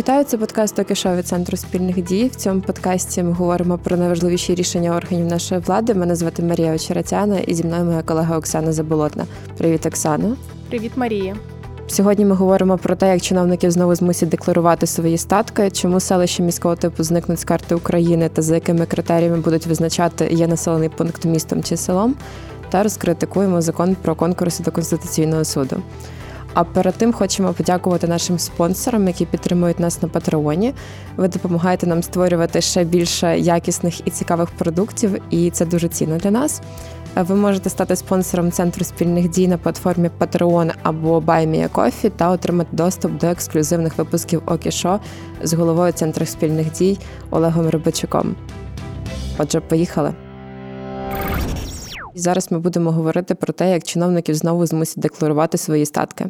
Вітаю, це подкаст «Токи від центру спільних дій. В цьому подкасті ми говоримо про найважливіші рішення органів нашої влади. Мене звати Марія Очеретяна і зі мною моя колега Оксана Заболотна. Привіт, Оксано. Привіт, Марія. Сьогодні ми говоримо про те, як чиновників знову змусять декларувати свої статки, чому селища міського типу зникнуть з карти України та за якими критеріями будуть визначати є населений пункт містом чи селом, та розкритикуємо закон про конкурси до конституційного суду. А перед тим хочемо подякувати нашим спонсорам, які підтримують нас на Патреоні. Ви допомагаєте нам створювати ще більше якісних і цікавих продуктів, і це дуже цінно для нас. Ви можете стати спонсором центру спільних дій на платформі Patreon або BuyMeACoffee та отримати доступ до ексклюзивних випусків Окішо з головою центру спільних дій Олегом Рибачуком. Отже, поїхали. Зараз ми будемо говорити про те, як чиновників знову змусять декларувати свої статки.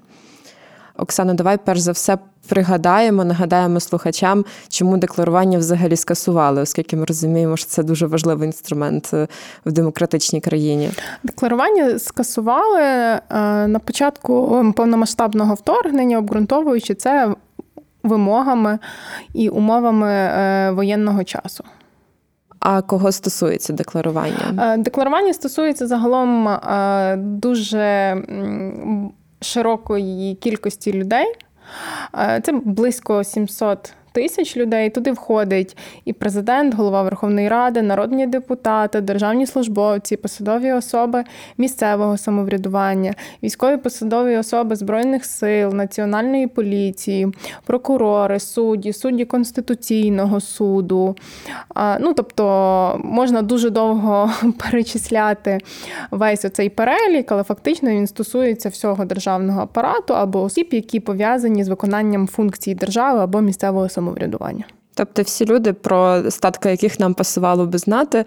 Оксано, давай перш за все пригадаємо, нагадаємо слухачам, чому декларування взагалі скасували, оскільки ми розуміємо, що це дуже важливий інструмент е, в демократичній країні. Декларування скасували е, на початку повномасштабного вторгнення, обґрунтовуючи це вимогами і умовами е, воєнного часу. А кого стосується декларування? Декларування стосується загалом дуже широкої кількості людей. Це близько 700 тисяч людей. Туди входить і президент, голова Верховної Ради, народні депутати, державні службовці, посадові особи місцевого самоврядування, військові посадові особи збройних сил, національної поліції, прокурори, судді, судді конституційного суду. Ну тобто можна дуже довго перечисляти весь оцей перелік, але фактично він стосується всього державного апарату або осіб, які пов'язані з виконанням функцій держави або місцевого самоврядування самоврядування. Тобто всі люди, про статки яких нам пасувало би знати.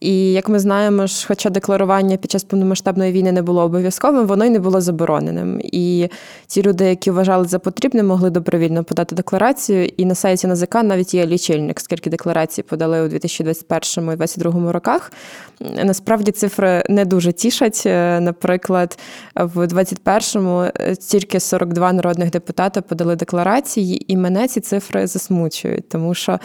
І як ми знаємо, ж, хоча декларування під час повномасштабної війни не було обов'язковим, воно й не було забороненим. І ті люди, які вважали за потрібне, могли добровільно подати декларацію. І на сайті НАЗК навіть є лічильник, скільки декларацій подали у 2021 і 2022 роках. Насправді цифри не дуже тішать. Е, наприклад, в 2021-му е, тільки 42 народних депутати подали декларації, і мене ці цифри засмучують, тому що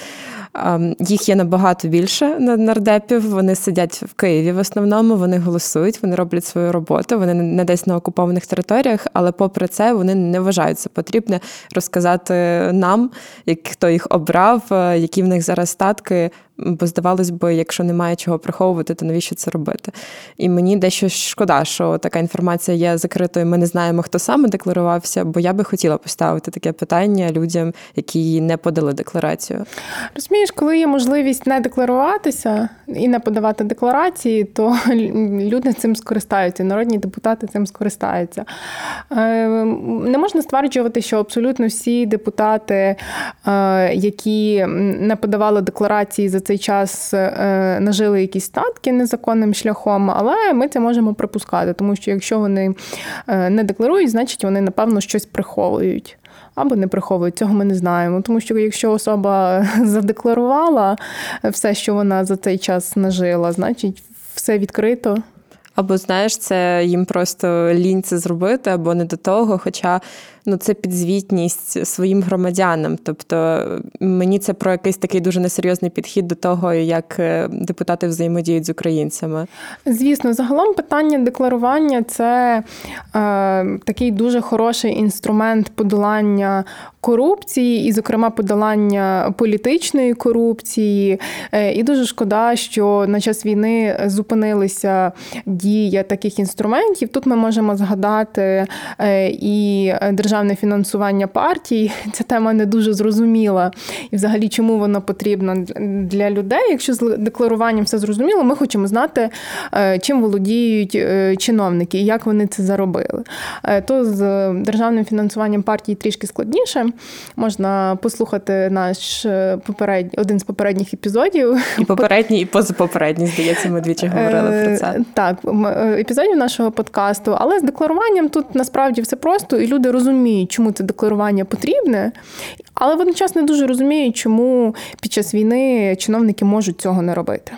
ем, їх є набагато більше нардепів. Вони сидять в Києві в основному, вони голосують, вони роблять свою роботу, вони не десь на окупованих територіях, але попри це вони не вважають це потрібне розказати нам, як хто їх обрав, е, які в них зараз статки. Бо здавалось би, якщо немає чого приховувати, то навіщо це робити? І мені дещо шкода, що така інформація є закритою. Ми не знаємо, хто саме декларувався, бо я би хотіла поставити таке питання людям, які не подали декларацію. Розумієш, коли є можливість не декларуватися і не подавати декларації, то люди цим скористаються. Народні депутати цим скористаються. Е, не можна стверджувати, що абсолютно всі депутати, е, які не подавали декларації за цей час, е, нажили якісь статки незаконним шляхом, але ми це можемо припускати, тому що якщо вони не декларують, значить вони напевно щось приховують або не приховують. Цього ми не знаємо. Тому що якщо особа задекларувала все, що вона за цей час нажила, значить все відкрито. Або знаєш, це їм просто лінь це зробити, або не до того. Хоча ну це підзвітність своїм громадянам. Тобто мені це про якийсь такий дуже несерйозний підхід до того, як е, депутати взаємодіють з українцями. Звісно, загалом питання декларування це е, такий дуже хороший інструмент подолання корупції, і, зокрема, подолання політичної корупції. Е, і дуже шкода, що на час війни зупинилися дія таких інструментів. Тут ми можемо згадати е, і державні державне фінансування партій. Ця тема не дуже зрозуміла. І, взагалі, чому воно потрібно для людей. Якщо з декларуванням все зрозуміло, ми хочемо знати, е, чим володіють е, чиновники і як вони це заробили. Е, то з державним фінансуванням партій трішки складніше. Можна послухати наш попередній один з попередніх епізодів. І попередній, і позапопередній, здається, ми двічі говорили про це. Так, епізодів нашого подкасту, але з декларуванням тут насправді все просто, і люди розуміють розуміють, чому це декларування потрібне, але водночас не дуже розуміють, чому під час війни чиновники можуть цього не робити.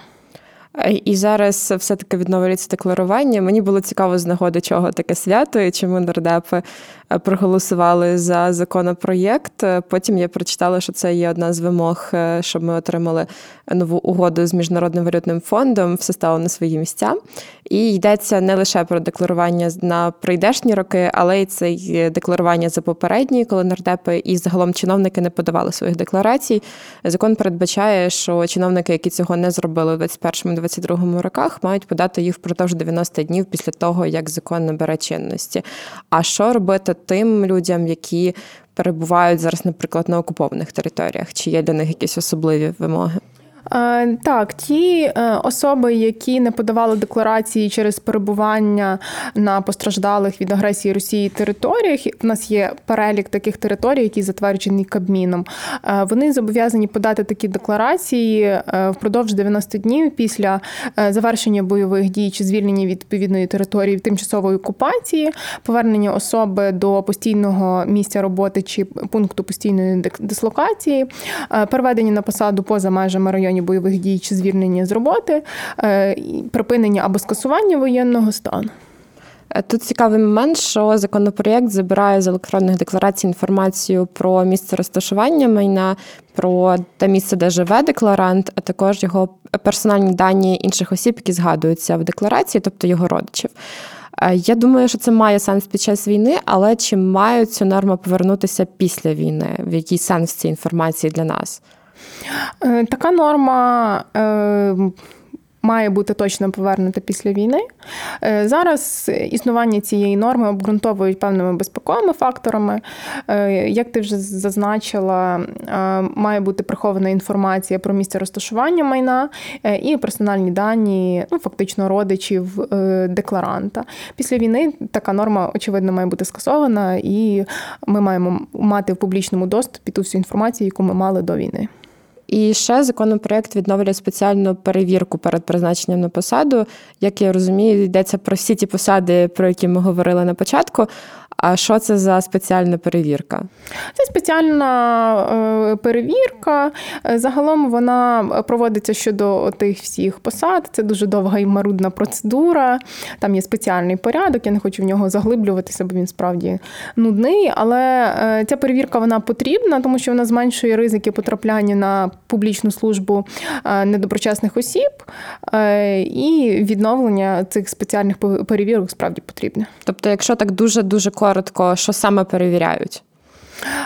І зараз все-таки відновлюється декларування. Мені було цікаво з нагоди чого таке свято і чому нардепи е, проголосували за законопроєкт. Потім я прочитала, що це є одна з вимог, е, щоб ми отримали нову угоду з міжнародним валютним фондом. Все стало на свої місця. І йдеться не лише про декларування на прийдешні роки, але й це декларування за попередні, коли нардепи і загалом чиновники не подавали своїх декларацій. Закон передбачає, що чиновники, які цього не зробили у 2021-2022 роках, мають подати їх впродовж 90 днів після того, як закон набере чинності. А що робити тим людям, які перебувають зараз, наприклад, на окупованих територіях? Чи є для них якісь особливі вимоги? Е, так, ті е, особи, які не подавали декларації через перебування на постраждалих від агресії Росії територіях, в нас є перелік таких територій, які затверджені Кабміном. Е, вони зобов'язані подати такі декларації впродовж 90 днів після завершення бойових дій чи звільнення відповідної території тимчасової окупації, повернення особи до постійного місця роботи чи пункту постійної дислокації, переведення на посаду поза межами районів бойових дій чи звільнення з роботи, е, припинення або скасування воєнного стану. Е, тут цікавий момент, що законопроєкт забирає з електронних декларацій інформацію про місце розташування майна, про те місце, де живе декларант, а також його персональні дані інших осіб, які згадуються в декларації, тобто його родичів. Е, я думаю, що це має сенс під час війни, але чи мають цю норму повернутися після війни? В який сенс цієї інформації для нас? Е, така норма е, має бути точно повернута після війни. Е, зараз існування цієї норми обґрунтовують певними безпековими факторами. Як ти вже зазначила, має бути прихована інформація про місце розташування майна і персональні дані, ну фактично родичів декларанта. Після війни така норма, очевидно, має бути скасована, і ми маємо мати в публічному доступі ту всю інформацію, яку ми мали до війни. І ще законопроект відновлює спеціальну перевірку перед призначенням на посаду. Як я розумію, йдеться про всі ті посади, про які ми говорили на початку. А що це за спеціальна перевірка? Це спеціальна е, перевірка. Е, загалом вона проводиться щодо тих всіх посад. Це дуже довга і марудна процедура. Там є спеціальний порядок. Я не хочу в нього заглиблюватися, бо він справді нудний. Але е, ця перевірка вона потрібна, тому що вона зменшує ризики потрапляння на публічну службу недоброчесних осіб, і відновлення цих спеціальних перевірок справді потрібне. Тобто, якщо так дуже дуже коротко, що саме перевіряють?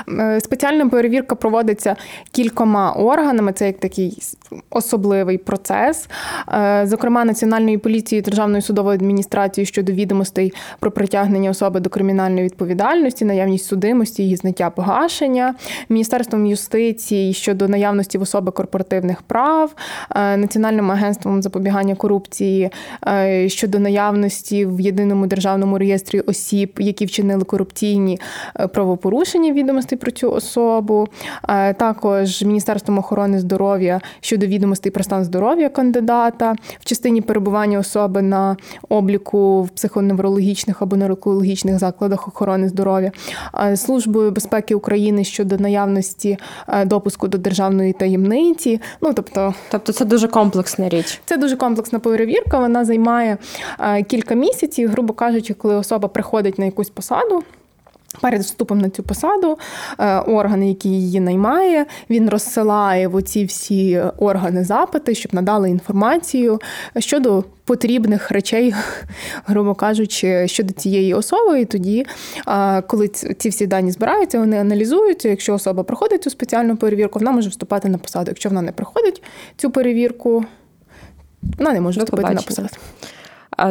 Е, спеціальна перевірка проводиться кількома органами. Це як такий особливий процес. Е, зокрема, Національної поліції Державної судової адміністрації щодо відомостей про притягнення особи до кримінальної відповідальності, наявність судимості, її зняття погашення, Міністерством юстиції щодо наявності в особи корпоративних прав, е, Національним агентством запобігання корупції щодо наявності в єдиному державному реєстрі осіб, які вчинили корупційні правопорушення відомостей про цю особу, також Міністерством охорони здоров'я щодо відомостей про стан здоров'я кандидата в частині перебування особи на обліку в психоневрологічних або нейрологічних закладах охорони здоров'я, Службою безпеки України щодо наявності допуску до державної таємниці. Ну тобто, тобто це дуже комплексна річ. Це дуже комплексна перевірка. Вона займає кілька місяців, грубо кажучи, коли особа приходить на якусь посаду. Перед вступом на цю посаду е, орган, який її наймає, він розсилає в оці всі органи запити, щоб надали інформацію щодо потрібних речей, грубо кажучи, щодо цієї особи. І тоді, коли ці всі дані збираються, вони аналізуються. Якщо особа проходить цю спеціальну перевірку, вона може вступати на посаду. Якщо вона не проходить цю перевірку, вона не може вступити на посаду.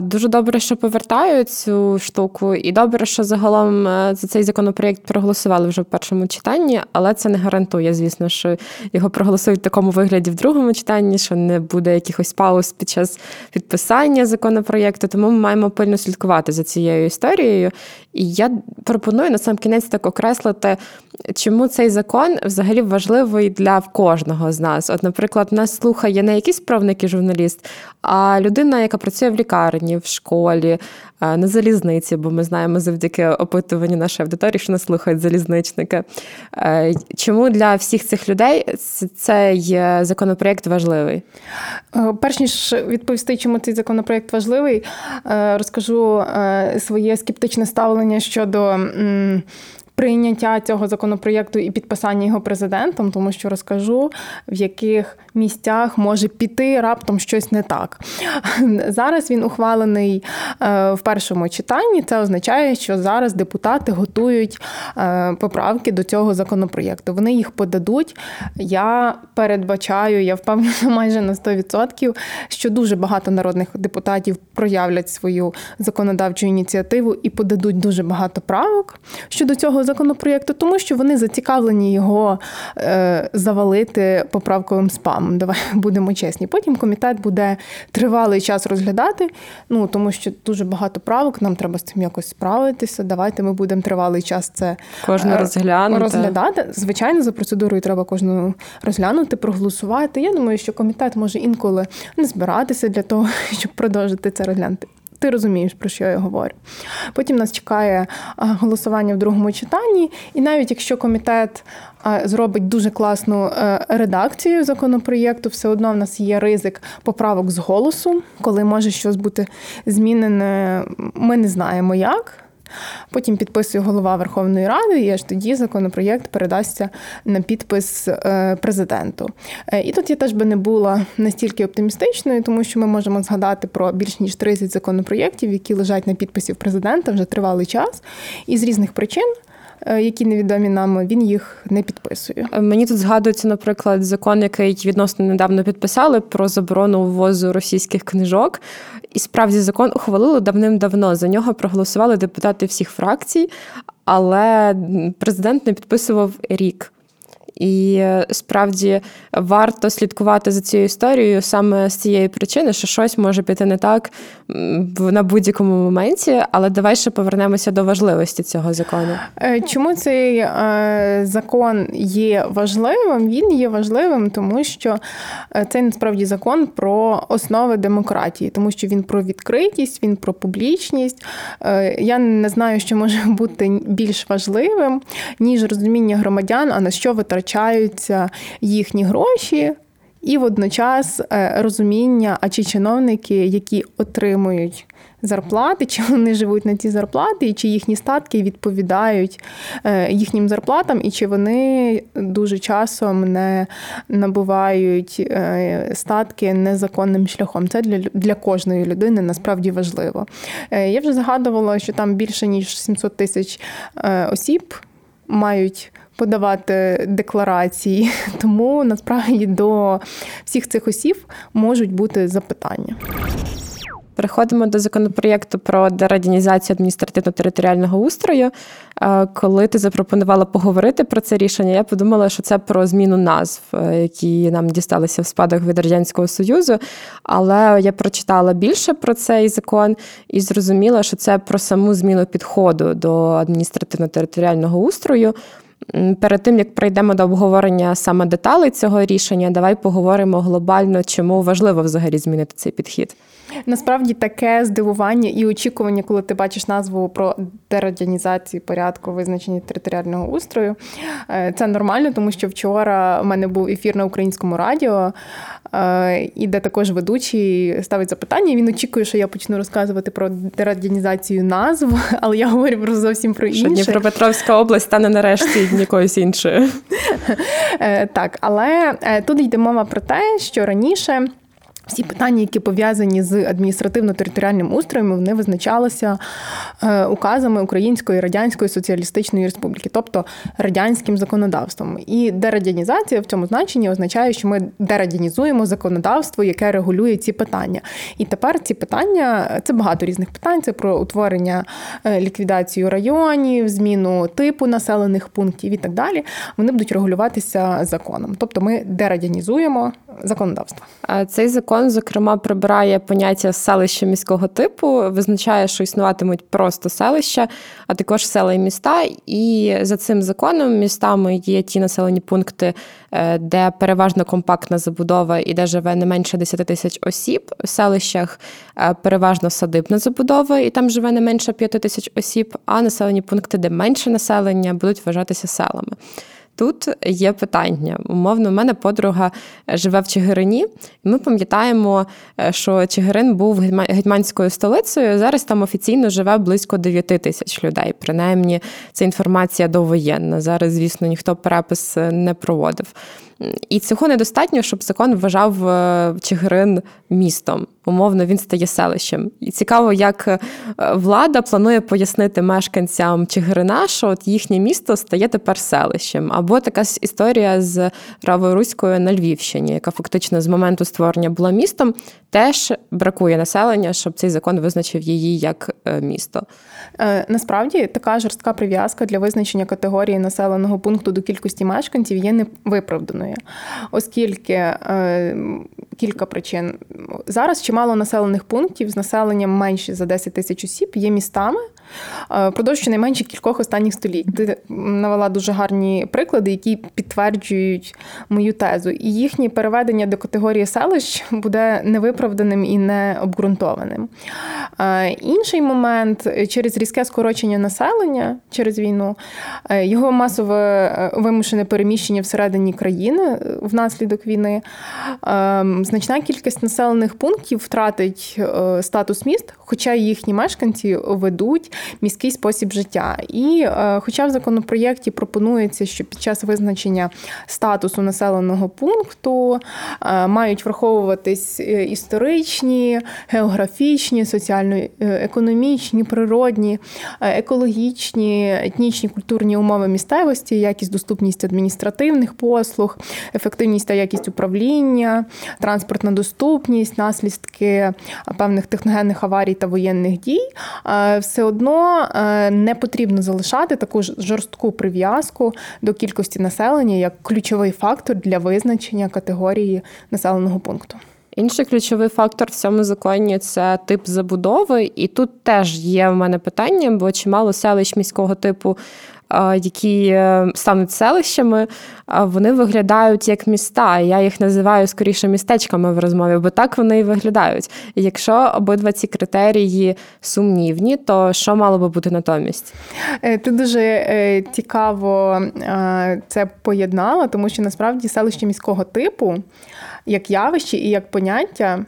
Дуже добре, що повертають цю штуку, і добре, що загалом е, за цей законопроєкт проголосували вже в першому читанні, але це не гарантує, звісно, що його проголосують в такому вигляді в другому читанні, що не буде якихось пауз під час підписання законопроєкту. Тому ми маємо пильно слідкувати за цією історією. І я пропоную на сам кінець так окреслити, чому цей закон взагалі важливий для кожного з нас. От, наприклад, нас слухає не якийсь правник і журналіст, а людина, яка працює в лікарні лікарні, в школі, на залізниці, бо ми знаємо завдяки опитуванню нашої аудиторії, що нас слухають залізничники. Чому для всіх цих людей цей законопроєкт важливий? Перш ніж відповісти, чому цей законопроєкт важливий, розкажу своє скептичне ставлення щодо прийняття цього законопроєкту і підписання його президентом, тому що розкажу, в яких місцях може піти раптом щось не так. Зараз він ухвалений е, в першому читанні. Це означає, що зараз депутати готують е, поправки до цього законопроєкту. Вони їх подадуть. Я передбачаю, я впевнена майже на 100%, що дуже багато народних депутатів проявлять свою законодавчу ініціативу і подадуть дуже багато правок щодо цього законопроєкту, тому що вони зацікавлені його е, завалити поправковим спамом. Давай будемо чесні. Потім комітет буде тривалий час розглядати, ну тому що дуже багато правок, нам треба з цим якось справитися. Давайте ми будемо тривалий час це кожну е, розглянути. розглядати. Звичайно, за процедурою треба кожну розглянути, проголосувати. Я думаю, що комітет може інколи не збиратися для того, щоб продовжити це розглянути. Ти розумієш, про що я говорю. Потім нас чекає голосування в другому читанні, і навіть якщо комітет зробить дуже класну е, редакцію законопроєкту, все одно в нас є ризик поправок з голосу, коли може щось бути змінене, ми не знаємо як. Потім підписує голова Верховної Ради, і аж тоді законопроєкт передасться на підпис е, президенту. Е, і тут я теж би не була настільки оптимістичною, тому що ми можемо згадати про більш ніж 30 законопроєктів, які лежать на підписі президента вже тривалий час, і з різних причин. Е, які невідомі нам, він їх не підписує. Мені тут згадується, наприклад, закон, який відносно недавно підписали про заборону ввозу російських книжок. І справді закон ухвалили давним-давно. За нього проголосували депутати всіх фракцій, але президент не підписував рік. І е, справді варто слідкувати за цією історією саме з цієї причини, що щось може піти не так на будь-якому моменті. Але давай ще повернемося до важливості цього закону. Е, чому цей е, закон є важливим? Він є важливим, тому що це насправді закон про основи демократії, тому що він про відкритість, він про публічність. Я не знаю, що може бути більш важливим, ніж розуміння громадян, а на що витрачають витрачаються їхні гроші. І водночас е, розуміння, а чи чиновники, які отримують зарплати, чи вони живуть на ці зарплати, і чи їхні статки відповідають е, їхнім зарплатам, і чи вони дуже часом не набувають е, статки незаконним шляхом. Це для для кожної людини насправді важливо. Я вже згадувала, що там більше ніж 700 тисяч осіб мають подавати декларації, тому насправді до всіх цих осіб можуть бути запитання. Переходимо до законопроєкту про дерадянізацію адміністративно-територіального устрою. Е, коли ти запропонувала поговорити про це рішення, я подумала, що це про зміну назв, е, які нам дісталися в спадок від Радянського Союзу. Але я прочитала більше про цей закон і зрозуміла, що це про саму зміну підходу до адміністративно-територіального устрою. Перед тим як прийдемо до обговорення саме деталей цього рішення, давай поговоримо глобально, чому важливо взагалі змінити цей підхід. Насправді таке здивування і очікування, коли ти бачиш назву про дерадянізацію порядку визначення територіального устрою. Е, це нормально, тому що вчора в мене був ефір на українському радіо, е, і де також ведучий ставить запитання. Він очікує, що я почну розказувати про дерадянізацію назв, але я говорю про зовсім про інше. Що Дніпропетровська область стане нарешті якоюсь іншою. Е, так, але тут йде мова про те, що раніше. Всі питання, які пов'язані з адміністративно-територіальним устроєм, вони визначалися е, указами Української Радянської Соціалістичної Республіки, тобто радянським законодавством. І дерадянізація в цьому значенні означає, що ми дерадянізуємо законодавство, яке регулює ці питання. І тепер ці питання це багато різних питань. Це про утворення е, ліквідацію районів, зміну типу населених пунктів і так далі. Вони будуть регулюватися законом. Тобто ми дерадянізуємо законодавство. Цей закон зокрема, прибирає поняття селища міського типу, визначає, що існуватимуть просто селища, а також села і міста. І за цим законом містами є ті населені пункти, е, де переважно компактна забудова і де живе не менше 10 тисяч осіб. У селищах е, переважно садибна забудова, і там живе не менше 5 тисяч осіб, а населені пункти, де менше населення, будуть вважатися селами. Тут є питання. Умовно, у мене подруга живе в Чигирині, і ми пам'ятаємо, е, що Чигирин був гетьманською столицею. Зараз там офіційно живе близько 9 тисяч людей. Принаймні, це інформація довоєнна. Зараз, звісно, ніхто перепис не проводив. І цього недостатньо, щоб закон вважав е, Чигирин містом. Умовно, він стає селищем. І цікаво, як е, влада планує пояснити мешканцям Чигирина, що от їхнє місто стає тепер селищем. Або така історія з Раворуською на Львівщині, яка фактично з моменту створення була містом, теж бракує населення, щоб цей закон визначив її як е, місто. Насправді така жорстка прив'язка для визначення категорії населеного пункту до кількості мешканців є невиправданою існує, оскільки е, кілька причин. Зараз чимало населених пунктів з населенням менше за 10 тисяч осіб є містами. Е, впродовж щонайменше кількох останніх століть. Ти навела дуже гарні приклади, які підтверджують мою тезу. І їхнє переведення до категорії селищ буде невиправданим і необґрунтованим. Е, інший момент через різке скорочення населення через війну, е, його масове вимушене переміщення всередині країни внаслідок війни. Значна кількість населених пунктів втратить статус міст, хоча їхні мешканці ведуть міський спосіб життя. І, е, хоча в законопроєкті пропонується, що під час визначення статусу населеного пункту е, мають враховуватись е, історичні, географічні, соціально-економічні, природні, екологічні, етнічні культурні умови місцевості, якість доступність адміністративних послуг, ефективність та якість управління, транспортна доступність, наслідки певних техногенних аварій та воєнних дій, все одно одно е, не потрібно залишати таку жорстку прив'язку до кількості населення як ключовий фактор для визначення категорії населеного пункту. Інший ключовий фактор в цьому законі це тип забудови, і тут теж є в мене питання, бо чимало селищ міського типу які е, стануть селищами, вони виглядають як міста. Я їх називаю скоріше містечками в розмові, бо так вони і виглядають. Якщо обидва ці критерії сумнівні, то що мало би бути натомість? Е, ти дуже е, цікаво це поєднала, тому що насправді селище міського типу як явище і як поняття.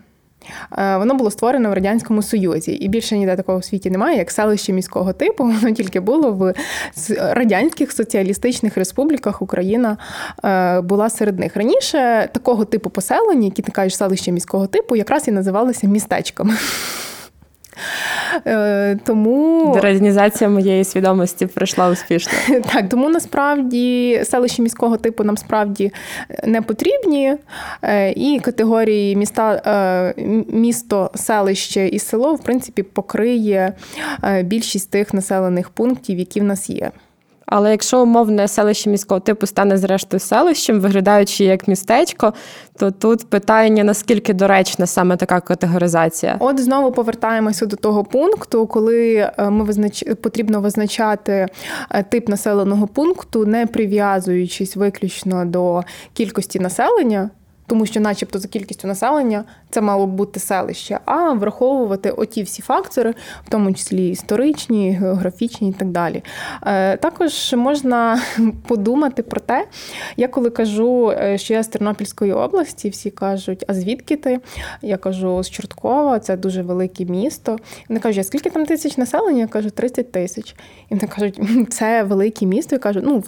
Е, воно було створено в Радянському Союзі, і більше ніде такого в світі немає, як селище міського типу. Воно тільки було в радянських соціалістичних республіках. Україна е, була серед них. Раніше такого типу поселення, які ти кажеш селище міського типу, якраз і називалися містечками. Е, тому Дерадінізація моєї свідомості пройшла успішно. Так, тому насправді селища міського типу нам справді не потрібні, е, і категорії міста, е, місто, селище і село, в принципі, покриє більшість тих населених пунктів, які в нас є. Але якщо умовне селище міського типу стане зрештою селищем, виглядаючи як містечко, то тут питання наскільки доречна саме така категоризація? От знову повертаємося до того пункту, коли е, ми визнач... потрібно визначати е, тип населеного пункту, не прив'язуючись виключно до кількості населення тому що, начебто, за кількістю населення це мало б бути селище, а враховувати оті всі фактори, в тому числі історичні, географічні і так далі. Е, також можна подумати про те, я коли кажу, е, що я з Тернопільської області, всі кажуть, а звідки ти? Я кажу, з Чорткова, це дуже велике місто. Вони кажуть, а скільки там тисяч населення? Я кажу, 30 тисяч. І вони кажуть, це велике місто. Я кажу, ну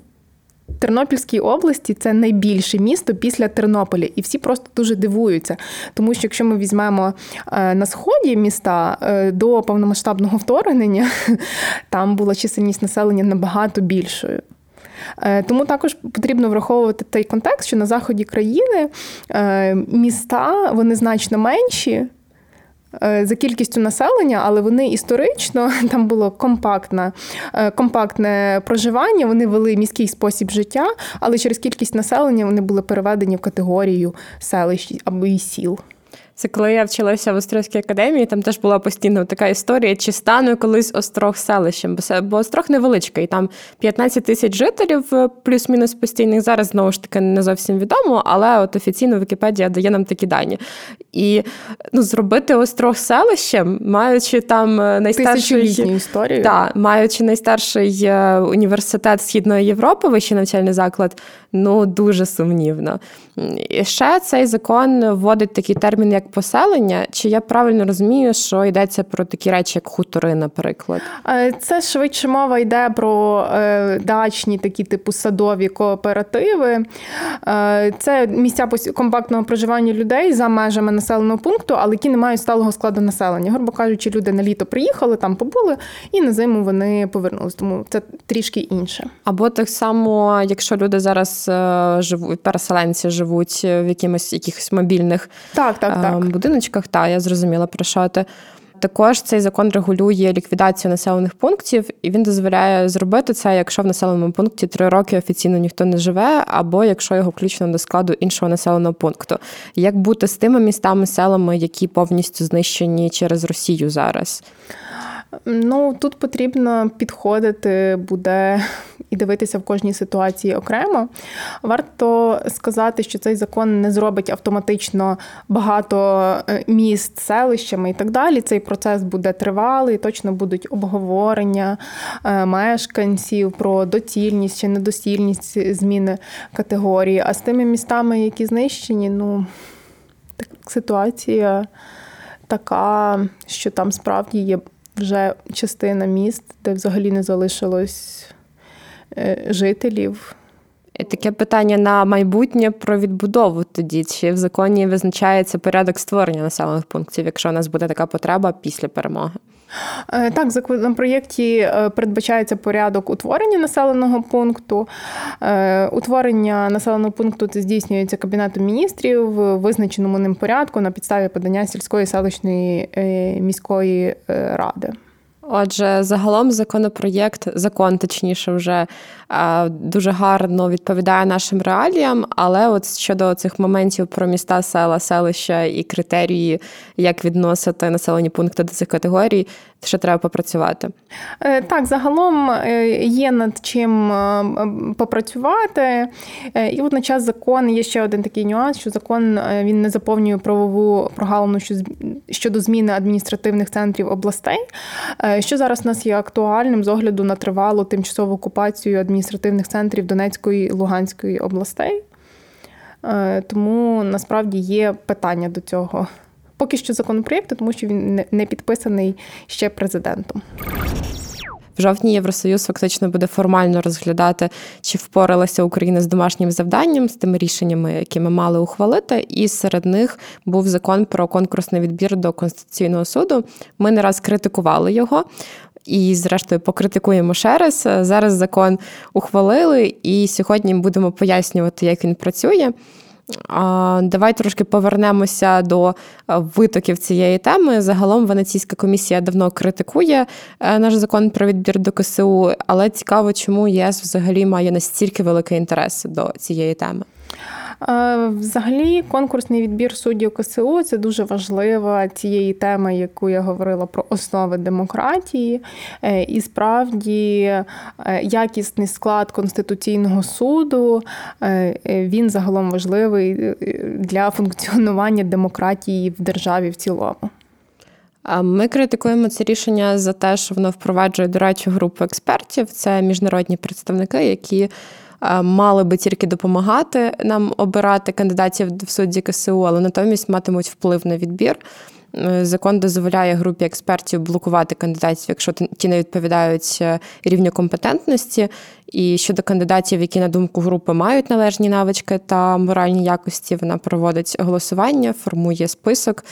Тернопільській області це найбільше місто після Тернополя, і всі просто дуже дивуються. Тому що якщо ми візьмемо е, на сході міста е, до повномасштабного вторгнення, там була чисельність населення набагато більшою. Е, тому також потрібно враховувати той контекст, що на заході країни міста вони значно менші. Е, за кількістю населення, але вони історично там було компактне, компактне проживання. Вони вели міський спосіб життя, але через кількість населення вони були переведені в категорію селищ або і сіл. Це коли я вчилася в Острозькій академії, там теж була постійно така історія, чи стану колись острог селищем, бо острог невеличкий, там 15 тисяч жителів, е, плюс-мінус постійних. Зараз знову ж таки не зовсім відомо, але от офіційно Вікіпедія дає нам такі дані. І ну, зробити острог селищем, маючи там е, найстарший історію. Да, маючи найстарший е, університет Східної Європи, вищий навчальний заклад, ну дуже сумнівно. І ще цей закон вводить такий термін, як поселення. Чи я правильно розумію, що йдеться про такі речі, як хутори, наприклад? Е, це швидше мова йде про е, дачні такі типу садові кооперативи. Е, це місця компактного проживання людей за межами населеного пункту, але які не мають сталого складу населення. Грубо кажучи, люди на літо приїхали, там побули, і на зиму вони повернулись. Тому це трішки інше. Або так само, якщо люди зараз живуть, переселенці живуть в якимось якихось мобільних так, так, так. будиночках, та я зрозуміла про що ти. Також цей закон регулює ліквідацію населених пунктів, і він дозволяє зробити це, якщо в населеному пункті три роки офіційно ніхто не живе, або якщо його включено до складу іншого населеного пункту. Як бути з тими містами, селами, які повністю знищені через Росію зараз? Ну тут потрібно підходити буде і дивитися в кожній ситуації окремо. Варто сказати, що цей закон не зробить автоматично багато е, міст селищами і так далі. Цей процес буде тривалий, точно будуть обговорення е, мешканців про доцільність чи недоцільність зміни категорії. А з тими містами, які знищені, ну так, ситуація така, що там справді є вже частина міст, де взагалі не залишилось жителів. Таке питання на майбутнє про відбудову тоді. Чи в законі визначається порядок створення населених пунктів, якщо у нас буде така потреба після перемоги? Е, так, в законопроєкті е, передбачається порядок утворення населеного пункту. Утворення населеного пункту здійснюється Кабінетом міністрів в визначеному ним порядку на підставі подання сільської селищної міської ради. Отже, загалом законопроєкт, закон точніше, вже дуже гарно відповідає нашим реаліям, але от щодо цих моментів про міста, села, селища і критерії, як відносити населені пункти до цих категорій, ще треба попрацювати. Е, так, загалом е, є над чим е, попрацювати. І водночас закон є ще один такий нюанс, що закон він не заповнює правову прогалину щодо зміни адміністративних центрів областей, що зараз у нас є актуальним з огляду на тривалу тимчасову окупацію адміністративних центрів Донецької і Луганської областей. Тому насправді є питання до цього поки що законопроєкту, тому що він не підписаний ще президентом. В жовтні Євросоюз фактично буде формально розглядати, чи впоралася Україна з домашнім завданням, з тими рішеннями, які ми мали ухвалити. І серед них був закон про конкурсний відбір до Конституційного суду. Ми не раз критикували його. І, зрештою, покритикуємо ще раз. Зараз закон ухвалили, і сьогодні будемо пояснювати, як він працює. Давай трошки повернемося до е, витоків цієї теми. Загалом Венеційська комісія давно критикує е, наш закон про відбір до КСУ, але цікаво, чому ЄС взагалі має настільки великий інтерес до цієї теми. Е, взагалі, конкурсний відбір суддів КСУ це дуже важлива цієї теми, яку я говорила про основи демократії. Е, і справді е, якісний склад Конституційного суду він загалом важливий для функціонування демократії в державі в цілому. Ми критикуємо це рішення за те, що воно впроваджує дорадчу групу експертів. Це міжнародні представники, які мали би тільки допомагати нам обирати кандидатів в судді КСУ, але натомість матимуть вплив на відбір. Е, закон дозволяє групі експертів блокувати кандидатів, якщо ті не відповідають е, рівню компетентності. І щодо кандидатів, які на думку групи мають належні навички та моральні якості, вона проводить голосування, формує список,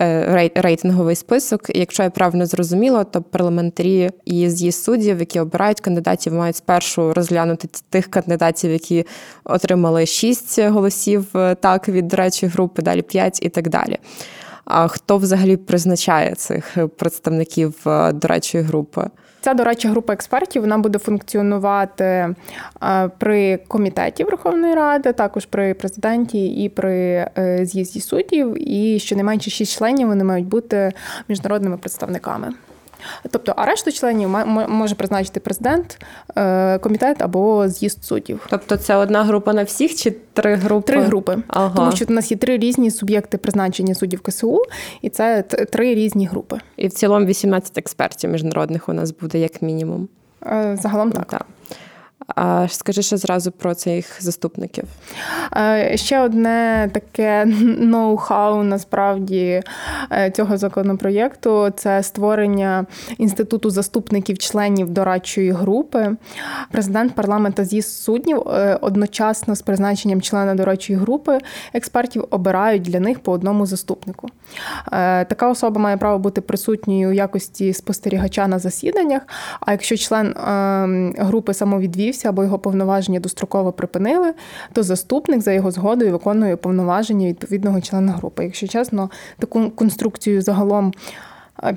е, рейтинговий список. І Якщо я правильно зрозуміла, то парламентарі і з'їзд суддів, які обирають кандидатів, мають спершу розглянути тих кандидатів, які отримали шість голосів так від речі групи, далі п'ять і так далі. А хто взагалі призначає цих представників дорадчої групи? Ця дорадча група експертів вона буде функціонувати при комітеті Верховної Ради, також при президенті і при е, з'їзді суддів. І щонайменше шість членів вони мають бути міжнародними представниками. Тобто, а решту членів може призначити президент, е, комітет або з'їзд суддів. Тобто, це одна група на всіх чи три групи? Три групи. Ага. Тому що у нас є три різні суб'єкти призначення суддів КСУ, і це три різні групи. І в цілому 18 експертів міжнародних у нас буде як мінімум. Е, загалом так. так. А скажи ще зразу про цих заступників. Ще одне таке ноу-хау насправді е, цього законопроєкту це створення інституту заступників членів дорадчої групи. Президент парламента з'їзд суддів е, одночасно з призначенням члена дорадчої групи експертів обирають для них по одному заступнику. Е, така особа має право бути присутньою у якості спостерігача на засіданнях. А якщо член ем, групи самовідвівся, звільнився або його повноваження достроково припинили, то заступник за його згодою виконує повноваження відповідного члена групи. Якщо чесно, таку конструкцію загалом.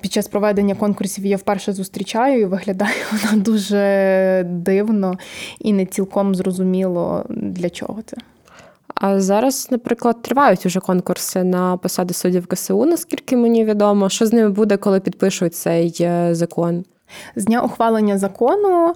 Під час проведення конкурсів я вперше зустрічаю і виглядає вона дуже дивно і не цілком зрозуміло для чого це. А зараз, наприклад, тривають уже конкурси на посади суддів КСУ, наскільки мені відомо, що з ними буде, коли підпишуть цей е, закон. З дня ухвалення закону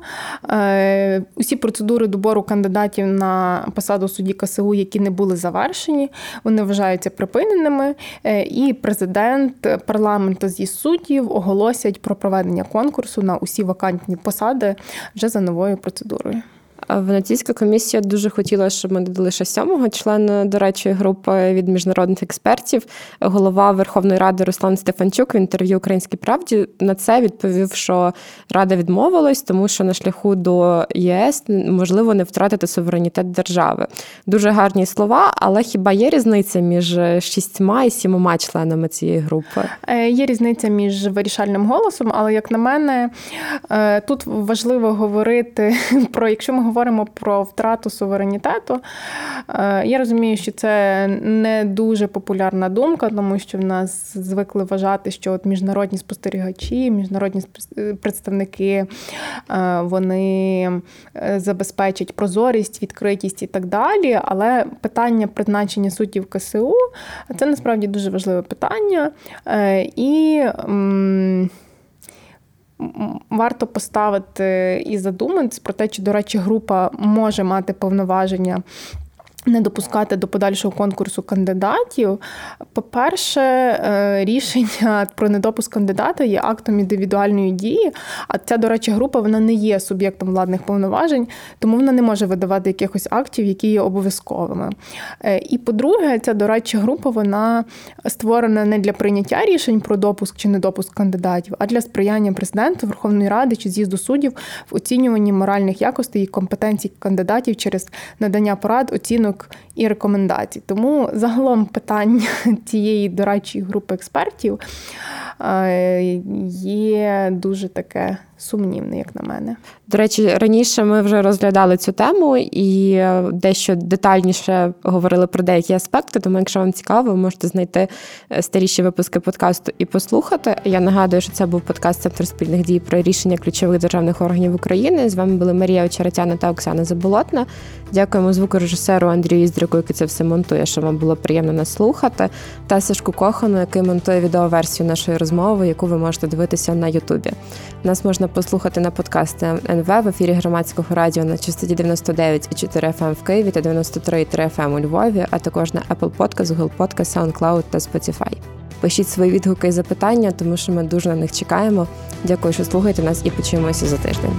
е, усі процедури добору кандидатів на посаду судді КСУ, які не були завершені, вони вважаються припиненими. Е, і президент парламенту зі суддів оголосять про проведення конкурсу на усі вакантні посади вже за новою процедурою. Венеційська комісія дуже хотіла, щоб ми додали ще сьомого члена дорадчої групи від міжнародних експертів. Голова Верховної Ради Руслан Стефанчук в інтерв'ю Українській правді на це відповів, що Рада відмовилась, тому що на шляху до ЄС можливо не втратити суверенітет держави. Дуже гарні слова, але хіба є різниця між шістьма і сімома членами цієї групи? Е, є різниця між вирішальним голосом, але як на мене, е, тут важливо говорити про якщо ми говоримо про втрату суверенітету, е, я розумію, що це не дуже популярна думка, тому що в нас звикли вважати, що от міжнародні спостерігачі, міжнародні представники е, вони е, забезпечать прозорість, відкритість і так далі. Але питання призначення суддів КСУ це насправді дуже важливе питання. І варто поставити і задуматись про те, чи, до речі, група може мати повноваження не допускати до подальшого конкурсу кандидатів. По-перше, е, рішення про недопуск кандидата є актом індивідуальної дії. А ця, до речі, група вона не є суб'єктом владних повноважень, тому вона не може видавати якихось актів, які є обов'язковими. Е, і по-друге, ця дорадча група вона створена не для прийняття рішень про допуск чи недопуск кандидатів, а для сприяння президенту Верховної Ради чи з'їзду суддів в оцінюванні моральних якостей і компетенцій кандидатів через надання порад, оцінок оцінок і рекомендацій. Тому загалом питання цієї дорадчої групи експертів е, є дуже таке сумнівне, як на мене. До речі, раніше ми вже розглядали цю тему і е, дещо детальніше говорили про деякі аспекти. Тому, якщо вам цікаво, ви можете знайти е, старіші випуски подкасту і послухати. Я нагадую, що це був подкаст Центр спільних дій про рішення ключових державних органів України. З вами були Марія Очеретяна та Оксана Заболотна. Дякуємо звукорежисеру Андрію Іздрику, який це все монтує, що вам було приємно нас слухати, та Сашку Кохану, який монтує відеоверсію нашої розмови, яку ви можете дивитися на Ютубі. Нас можна послухати на подкасти НВ в ефірі громадського радіо на частоті 99,4 FM ем в Києві та 93,3 FM ем у Львові, а також на Apple Podcast, Google Podcast, SoundCloud та Spotify. Пишіть свої відгуки і запитання, тому що ми дуже на них чекаємо. Дякую, що слухаєте нас, і почуємося за тиждень.